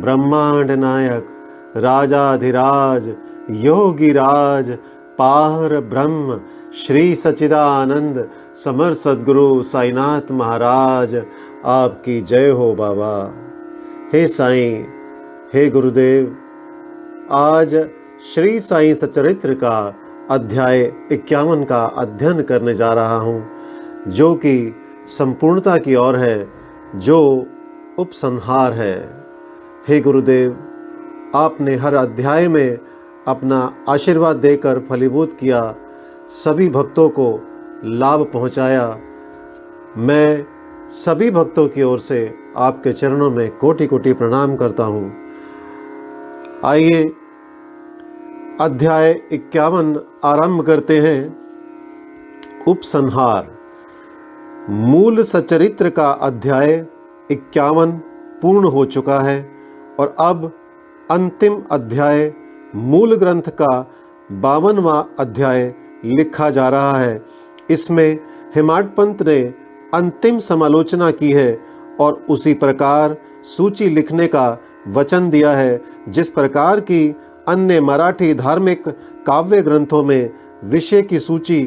ब्रह्मांड नायक, राजाधिराज, योगीराज पार ब्रह्म, श्री सचिदानंद समर सदगुरु साईनाथ महाराज, आपकी जय हो बाबा। हे साईं, हे गुरुदेव, आज श्री साईं सचरित्र का अध्याय इक्यावन का अध्ययन करने जा रहा हूँ, जो कि संपूर्णता की ओर है, जो उपसंहार है। हे गुरुदेव, आपने हर अध्याय में अपना आशीर्वाद देकर फलीभूत किया, सभी भक्तों को लाभ पहुँचाया। मैं सभी भक्तों की ओर से आपके चरणों में कोटि कोटि प्रणाम करता हूँ। आइए, अध्याय इक्यावन आरंभ करते हैं। उपसंहार। मूल सचरित्र का अध्याय इक्यावन पूर्ण हो चुका है। और अब अंतिम अध्याय मूल ग्रंथ का बावनवा अध्याय लिखा जा रहा है। इसमें हिमाट पंत ने अंतिम समालोचना की है और उसी प्रकार सूची लिखने का वचन दिया है, जिस प्रकार की अन्य मराठी धार्मिक काव्य ग्रंथों में विषय की सूची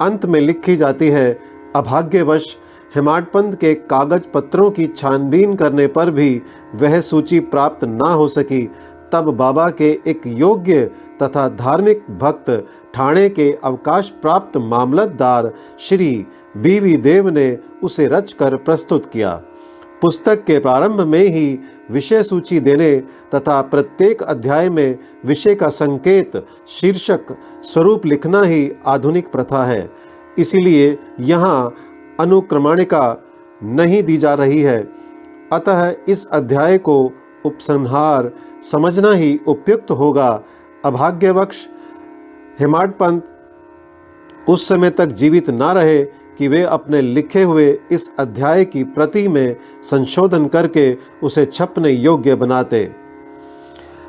अंत में लिखी जाती है, अभाग्यवश हिमाटपंत के कागज़ पत्रों की छानबीन करने पर भी वह सूची प्राप्त ना हो सकी, तब बाबा के एक योग्य तथा धार्मिक भक्त ठाणे के अवकाश प्राप्त मामलतदार श्री बीवी देव ने उसे रचकर प्रस्तुत किया। पुस्तक के प्रारंभ में ही विषय सूची देने तथा प्रत्येक अध्याय में विषय का संकेत, शीर्षक स्वरूप लिखना ही आधुनिक प्रथा है। इसलिए यहाँ अनुक्रमणिका नहीं दी जा रही है। अतः इस अध्याय को उपसंहार समझना ही उपयुक्त होगा। अभाग्यवश हिमाट पंत उस समय तक जीवित ना रहे कि वे अपने लिखे हुए इस अध्याय की प्रति में संशोधन करके उसे छपने योग्य बनाते।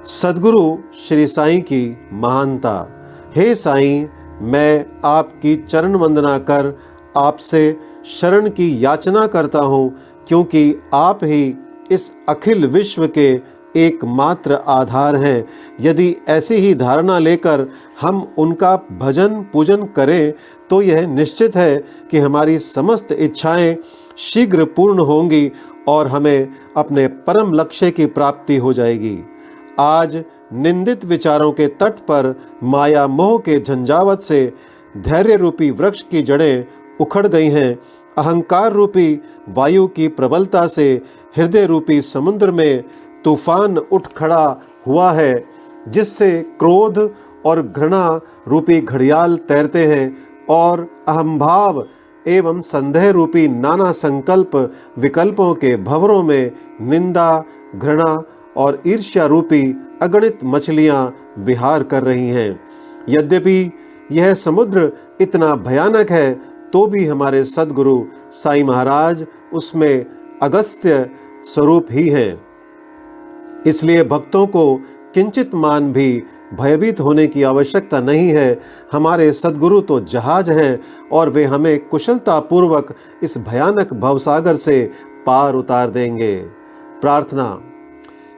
सदगुरु श्री साईं की महानता। हे साईं, मैं आपकी चरण वंदना कर आपसे शरण की याचना करता हूँ, क्योंकि आप ही इस अखिल विश्व के एकमात्र आधार हैं। यदि ऐसी ही धारणा लेकर हम उनका भजन पूजन करें तो यह निश्चित है कि हमारी समस्त इच्छाएँ शीघ्र पूर्ण होंगी और हमें अपने परम लक्ष्य की प्राप्ति हो जाएगी। आज निंदित विचारों के तट पर माया मोह के झंझावत से धैर्य रूपी वृक्ष की जड़ें उखड़ गई हैं। अहंकार रूपी वायु की प्रबलता से हृदय रूपी समुद्र में तूफ़ान उठ खड़ा हुआ है, जिससे क्रोध और घृणा रूपी घड़ियाल तैरते हैं और अहंभाव एवं संदेह रूपी नाना संकल्प विकल्पों के भवरों में निंदा, घृणा और ईर्ष्या रूपी अगणित मछलियाँ विहार कर रही हैं। यद्यपि यह समुद्र इतना भयानक है तो भी हमारे सदगुरु साई महाराज उसमें अगस्त्य स्वरूप ही हैं। इसलिए भक्तों को किंचित मान भी भयभीत होने की आवश्यकता नहीं है। हमारे सदगुरु तो जहाज़ हैं और वे हमें कुशलता पूर्वक इस भयानक भवसागर से पार उतार देंगे। प्रार्थना।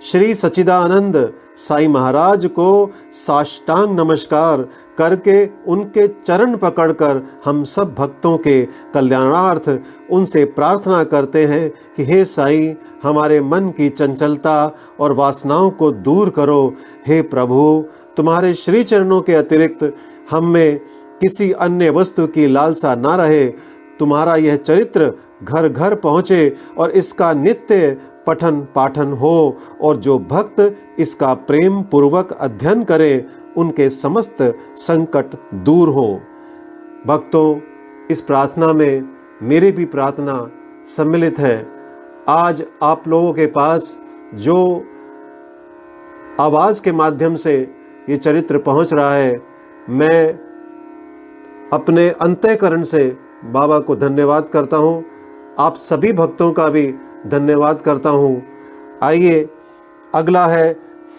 श्री सचिदानंद साई महाराज को साष्टांग नमस्कार करके उनके चरण पकड़कर हम सब भक्तों के कल्याणार्थ उनसे प्रार्थना करते हैं कि हे साई, हमारे मन की चंचलता और वासनाओं को दूर करो। हे प्रभु, तुम्हारे श्री चरणों के अतिरिक्त हम में किसी अन्य वस्तु की लालसा ना रहे। तुम्हारा यह चरित्र घर घर पहुँचे और इसका नित्य पठन पाठन हो और जो भक्त इसका प्रेम पूर्वक अध्ययन करें, उनके समस्त संकट दूर हो। भक्तों, इस प्रार्थना में मेरी भी प्रार्थना सम्मिलित है। आज आप लोगों के पास जो आवाज़ के माध्यम से ये चरित्र पहुँच रहा है, मैं अपने अंतःकरण से बाबा को धन्यवाद करता हूँ। आप सभी भक्तों का भी धन्यवाद करता हूँ। आइए, अगला है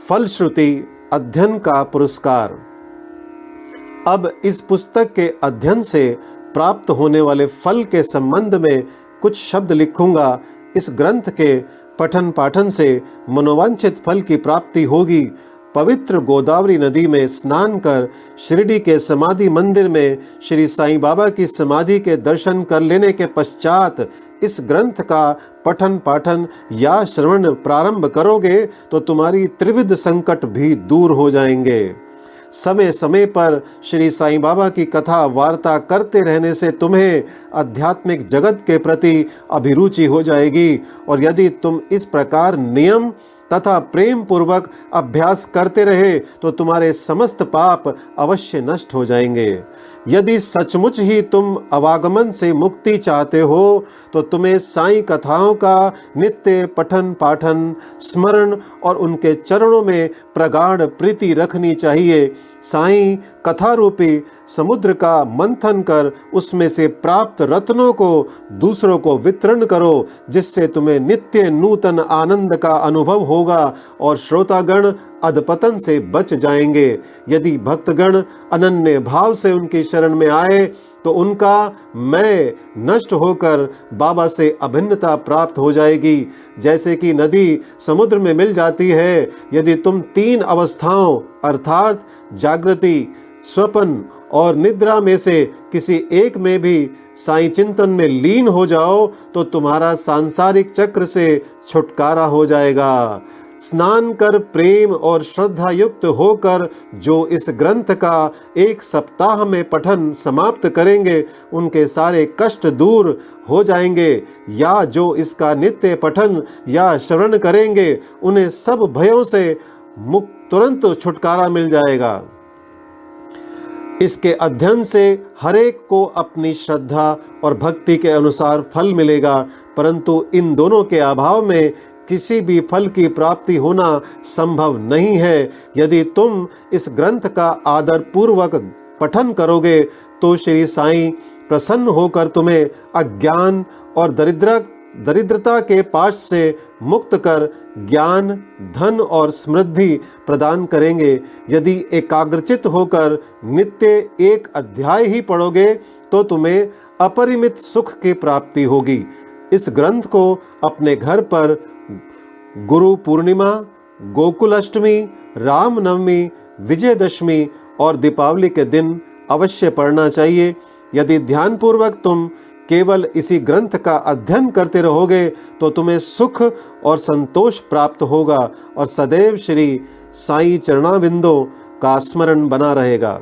फलश्रुति अध्ययन का पुरस्कार। अब इस पुस्तक के अध्ययन से प्राप्त होने वाले फल के संबंध में कुछ शब्द लिखूँगा। इस ग्रंथ के पठन पाठन से मनोवांछित फल की प्राप्ति होगी। पवित्र गोदावरी नदी में स्नान कर शिरडी के समाधि मंदिर में श्री साईं बाबा की समाधि के दर्शन कर लेने के पश्चात इस ग्रंथ का पठन पाठन या श्रवण प्रारंभ करोगे तो तुम्हारी त्रिविध संकट भी दूर हो जाएँगे। समय समय पर श्री साईं बाबा की कथा वार्ता करते रहने से तुम्हें आध्यात्मिक जगत के प्रति अभिरुचि हो जाएगी, और यदि तुम इस प्रकार नियम तथा प्रेम पूर्वक अभ्यास करते रहे तो तुम्हारे समस्त पाप अवश्य नष्ट हो जाएँगे। यदि सचमुच ही तुम अवागमन से मुक्ति चाहते हो तो तुम्हें साई कथाओं का, नित्य पठन पाठन, स्मरण और उनके चरणों में प्रगाढ़ प्रीति रखनी चाहिए। साई कथा रूपी समुद्र का मंथन कर उसमें से प्राप्त रत्नों को, दूसरों को वितरण करो, जिससे तुम्हें नित्य नूतन आनंद का अनुभव होगा और श्रोतागण अधपतन से बच जाएँगे। यदि भक्तगण अनन्य भाव से उनकी शरण में आए तो उनका मैं नष्ट होकर बाबा से अभिन्नता प्राप्त हो जाएगी। जैसे कि नदी समुद्र में मिल जाती है, यदि तुम तीन अवस्थाओं, अर्थात जागृति, स्वपन और निद्रा में से किसी एक में भी साई चिंतन में लीन हो जाओ तो तुम्हारा सांसारिक चक्र से छुटकारा हो जाएगा। स्नान कर प्रेम और श्रद्धा युक्त होकर जो इस ग्रंथ का एक सप्ताह में पठन समाप्त करेंगे, उनके सारे कष्ट दूर हो जाएँगे। या जो इसका नित्य पठन या श्रवण करेंगे, उन्हें सब भयों से मुक्त तुरंत छुटकारा मिल जाएगा। इसके अध्ययन से हरेक को अपनी श्रद्धा और भक्ति के अनुसार फल मिलेगा, परंतु इन दोनों के अभाव में किसी भी फल की प्राप्ति होना संभव नहीं है। यदि तुम इस ग्रंथ का आदर पूर्वक पठन करोगे तो श्री साईं प्रसन्न होकर तुम्हें अज्ञान और दरिद्र, दरिद्रता के पाश से मुक्त कर ज्ञान, धन और समृद्धि प्रदान करेंगे। यदि एकाग्रचित होकर नित्य एक अध्याय ही पढ़ोगे तो तुम्हें अपरिमित सुख की प्राप्ति होगी। इस ग्रंथ को अपने घर पर गुरु पूर्णिमा गोकुल अष्टमी रामनवमी, विजयदशमी और दीपावली के दिन अवश्य पढ़ना चाहिए। यदि ध्यानपूर्वक तुम केवल इसी ग्रंथ का अध्ययन करते रहोगे तो तुम्हें सुख और संतोष प्राप्त होगा और सदैव श्री साई चरणाविंदों का स्मरण बना रहेगा।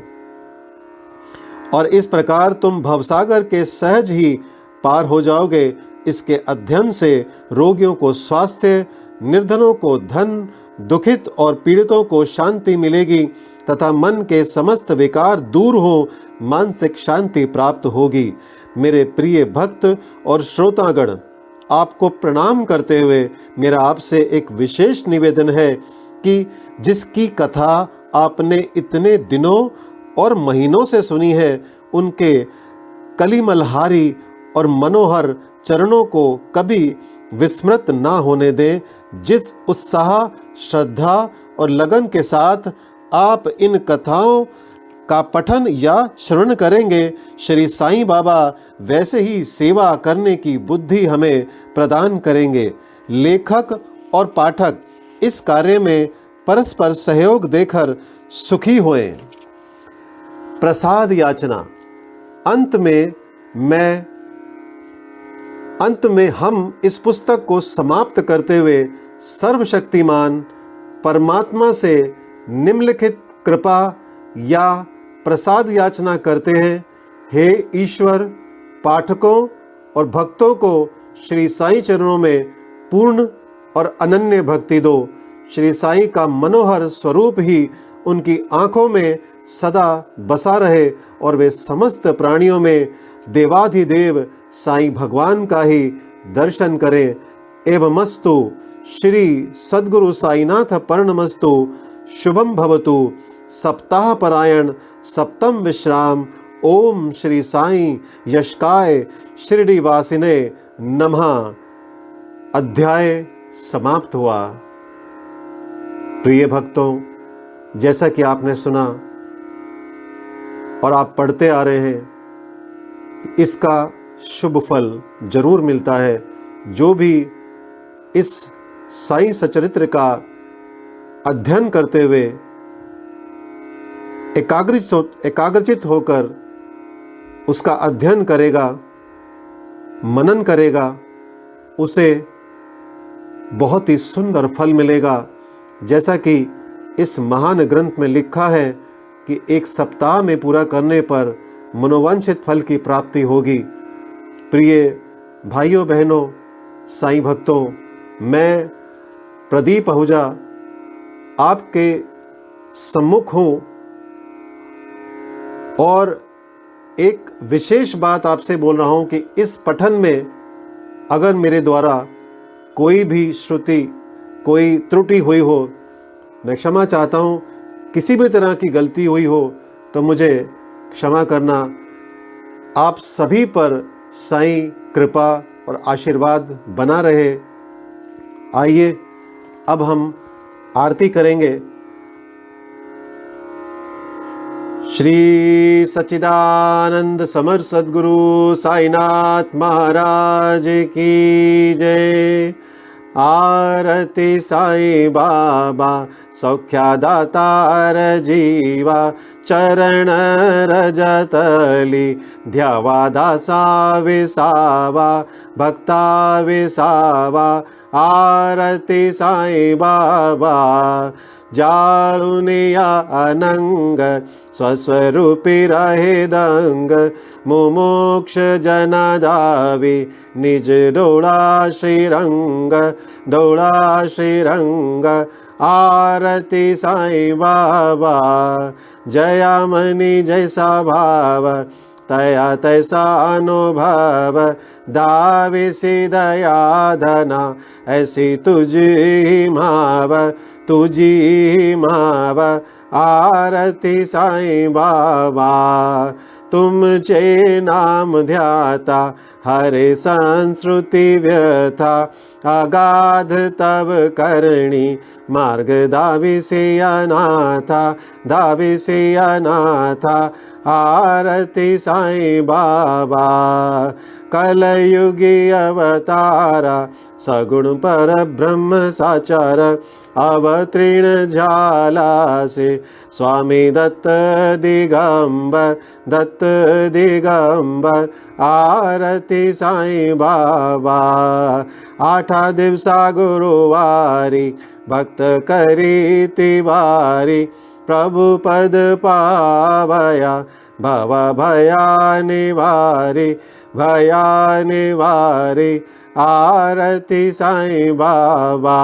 और इस प्रकार तुम भवसागर के सहज ही पार हो जाओगे। इसके अध्ययन से रोगियों को स्वास्थ्य निर्धनों को धन, दुखित और पीड़ितों को शांति मिलेगी, तथा मन के समस्त विकार दूर हो, मानसिक शांति प्राप्त होगी। मेरे प्रिय भक्त और श्रोतागण, आपको प्रणाम करते हुए मेरा आपसे एक विशेष निवेदन है कि जिसकी कथा आपने इतने दिनों और महीनों से सुनी है, उनके कलिमलहारी और मनोहर चरणों को कभी विस्मृत ना होने दें, जिस उत्साह, श्रद्धा और लगन के साथ आप इन कथाओं का पठन या श्रवण करेंगे, श्री साईं बाबा वैसे ही सेवा करने की बुद्धि हमें प्रदान करेंगे। लेखक और पाठक इस कार्य में परस्पर सहयोग देकर सुखी हुए। प्रसाद याचना। अंत में मैं अंत में हम इस पुस्तक को समाप्त करते हुए सर्वशक्तिमान परमात्मा से निम्नलिखित कृपा या प्रसाद याचना करते हैं। हे ईश्वर, पाठकों और भक्तों को श्री साईं चरणों में पूर्ण और अनन्य भक्ति दो। श्री साईं का मनोहर स्वरूप ही उनकी आँखों में सदा बसा रहे और वे समस्त प्राणियों में देवाधिदेव साईं भगवान का ही दर्शन करें। एवं मस्तु श्री सद्गुरु साईनाथ पर्णमस्तु शुभम भवतु। सप्ताह परायण सप्तम विश्राम। ओम श्री साई यशकाय शिरडी वासिने नमः। अध्याय समाप्त हुआ। प्रिय भक्तों, जैसा कि आपने सुना और आप पढ़ते आ रहे हैं, इसका शुभ फल ज़रूर मिलता है। जो भी इस साई सचरित्र का अध्ययन करते हुए एकाग्रित हो एकाग्रचित होकर उसका अध्ययन करेगा, मनन करेगा, उसे बहुत ही सुंदर फल मिलेगा। जैसा कि इस महान ग्रंथ में लिखा है कि एक सप्ताह में पूरा करने पर मनोवांछित फल की प्राप्ति होगी। प्रिय भाइयों, बहनों, साईं भक्तों, मैं प्रदीप आहूजा आपके सम्मुख हूँ और एक विशेष बात आपसे बोल रहा हूँ कि इस पठन में अगर मेरे द्वारा कोई भी श्रुति, कोई त्रुटि हुई हो, मैं क्षमा चाहता हूँ, किसी भी तरह की गलती हुई हो तो मुझे क्षमा करना आप सभी पर साईं कृपा और आशीर्वाद बना रहे। आइए, अब हम आरती करेंगे। श्री सच्चिदानंद समर सदगुरु साईनाथ महाराज की जय। आरती साई बाबा सौख्यादातार जीवा चरण रजतली। ध्यावा दासा विसावा भक्ता विसावा आरती साई बाबा। जाळुनिया अनंग स्वस्वरूपी रहे दंग। मुमोक्ष जनादावी निज डोळा श्रीरंग डोळा श्रीरंग आरती साई बाबा जयामनी जैसा भाव, तया तैसा अनुभव, दावे से दया धना, ऐसी तुझी माव तुझी माव, आरती साई बाबा। तुमचे नाम ध्याता हरे संस्कृती व्यथा अगाध तव करणी मार्ग दाविसे अनाथा दाविसे अनाथा आरती साई बाबा कलयुगी अवतारा सगुण पर ब्रह्म साचार अवतीर्ण स्वामी दत्त दिगंबर दत्त दिगंबर आरती साई बाबा आठा दिवसा गुरुवारी भक्त करी तिवारी प्रभु पद पावया, भव भया निवारी भया निवारी आरती साई बाबा,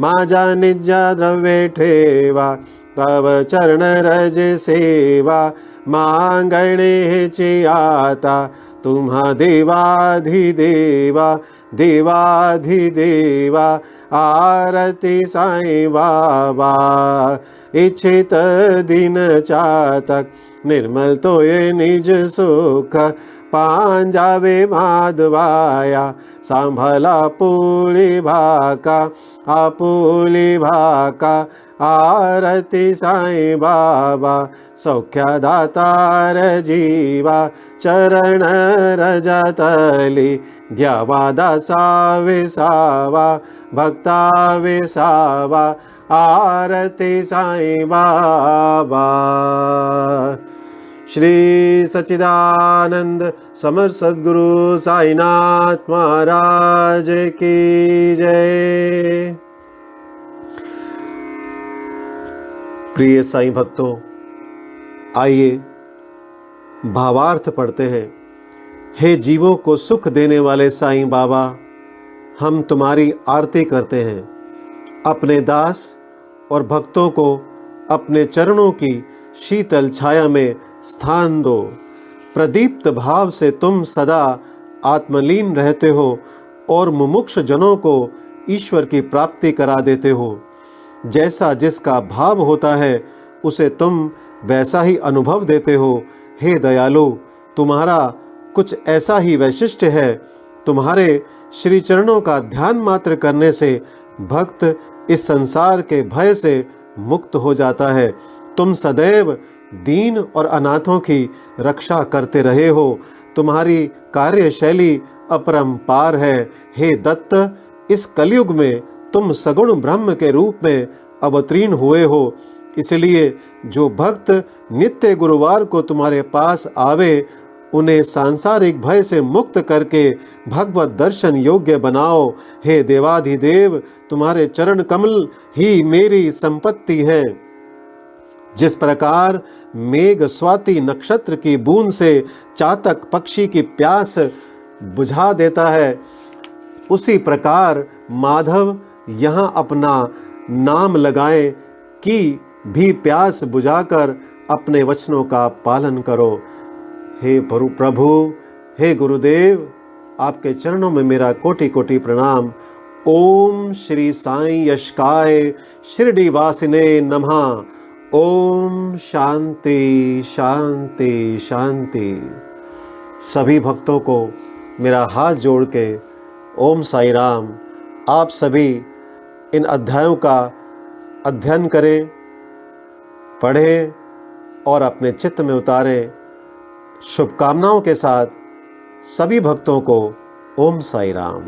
माझा निज द्रव्य ठेवा। तव चरण रज सेवा मांगणेची आता। तुम्हा देवाधिदेवा देवाधिदेवा, आरती साई बाबा। इच्छित दिन चातक, निर्मल तो ये निज सुख। पांजावे माधवाया, सांभला पुळी भाका, आपुली भाका। आरती साई बाबा सौख्यदातार जीवा चरण रजतली द्यावा दासा विसावा भक्ता विसावा आरती साई बाबा। श्री सच्चिदानंद समर सद्गुरु साईनाथ महाराज की जय प्रिय साईं भक्तों, आइए भावार्थ पढ़ते हैं। हे जीवों को सुख देने वाले साईं बाबा, हम तुम्हारी आरती करते हैं। अपने दास और भक्तों को अपने चरणों की शीतल छाया में स्थान दो। प्रदीप्त भाव से तुम सदा आत्मलीन रहते हो और मुमुक्ष जनों को ईश्वर की प्राप्ति करा देते हो। जैसा जिसका भाव होता है, उसे तुम वैसा ही अनुभव देते हो। हे दयालु, तुम्हारा कुछ ऐसा ही वैशिष्ट है। तुम्हारे श्री चरणों का ध्यान मात्र करने से भक्त इस संसार के भय से मुक्त हो जाता है। तुम सदैव दीन और अनाथों की रक्षा करते रहे हो। तुम्हारी कार्यशैली अपरंपार है। हे दत्त, इस कलयुग में तुम सगुण ब्रह्म के रूप में अवतीर्ण हुए हो। इसलिए जो भक्त नित्य गुरुवार को तुम्हारे पास आवे, उन्हें सांसारिक भय से मुक्त करके भगवत दर्शन योग्य बनाओ। हे देवाधिदेव, तुम्हारे चरण कमल ही मेरी संपत्ति है। जिस प्रकार मेघ स्वाति नक्षत्र की बूंद से चातक पक्षी की प्यास बुझा देता है, उसी प्रकार माधव यहाँ अपना नाम लगाए कि भी प्यास बुझाकर अपने वचनों का पालन करो। हे प्रभु हे गुरुदेव, आपके चरणों में मेरा कोटि कोटि प्रणाम। ओम श्री साई यशकाय शिरडी वासिने नमः। ओम शांति शांति शांति। सभी भक्तों को मेरा हाथ जोड़ के, ओम साई राम। आप सभी इन अध्यायों का अध्ययन करें, पढ़ें और अपने चित्त में उतारें। शुभकामनाओं के साथ सभी भक्तों को ओम साई राम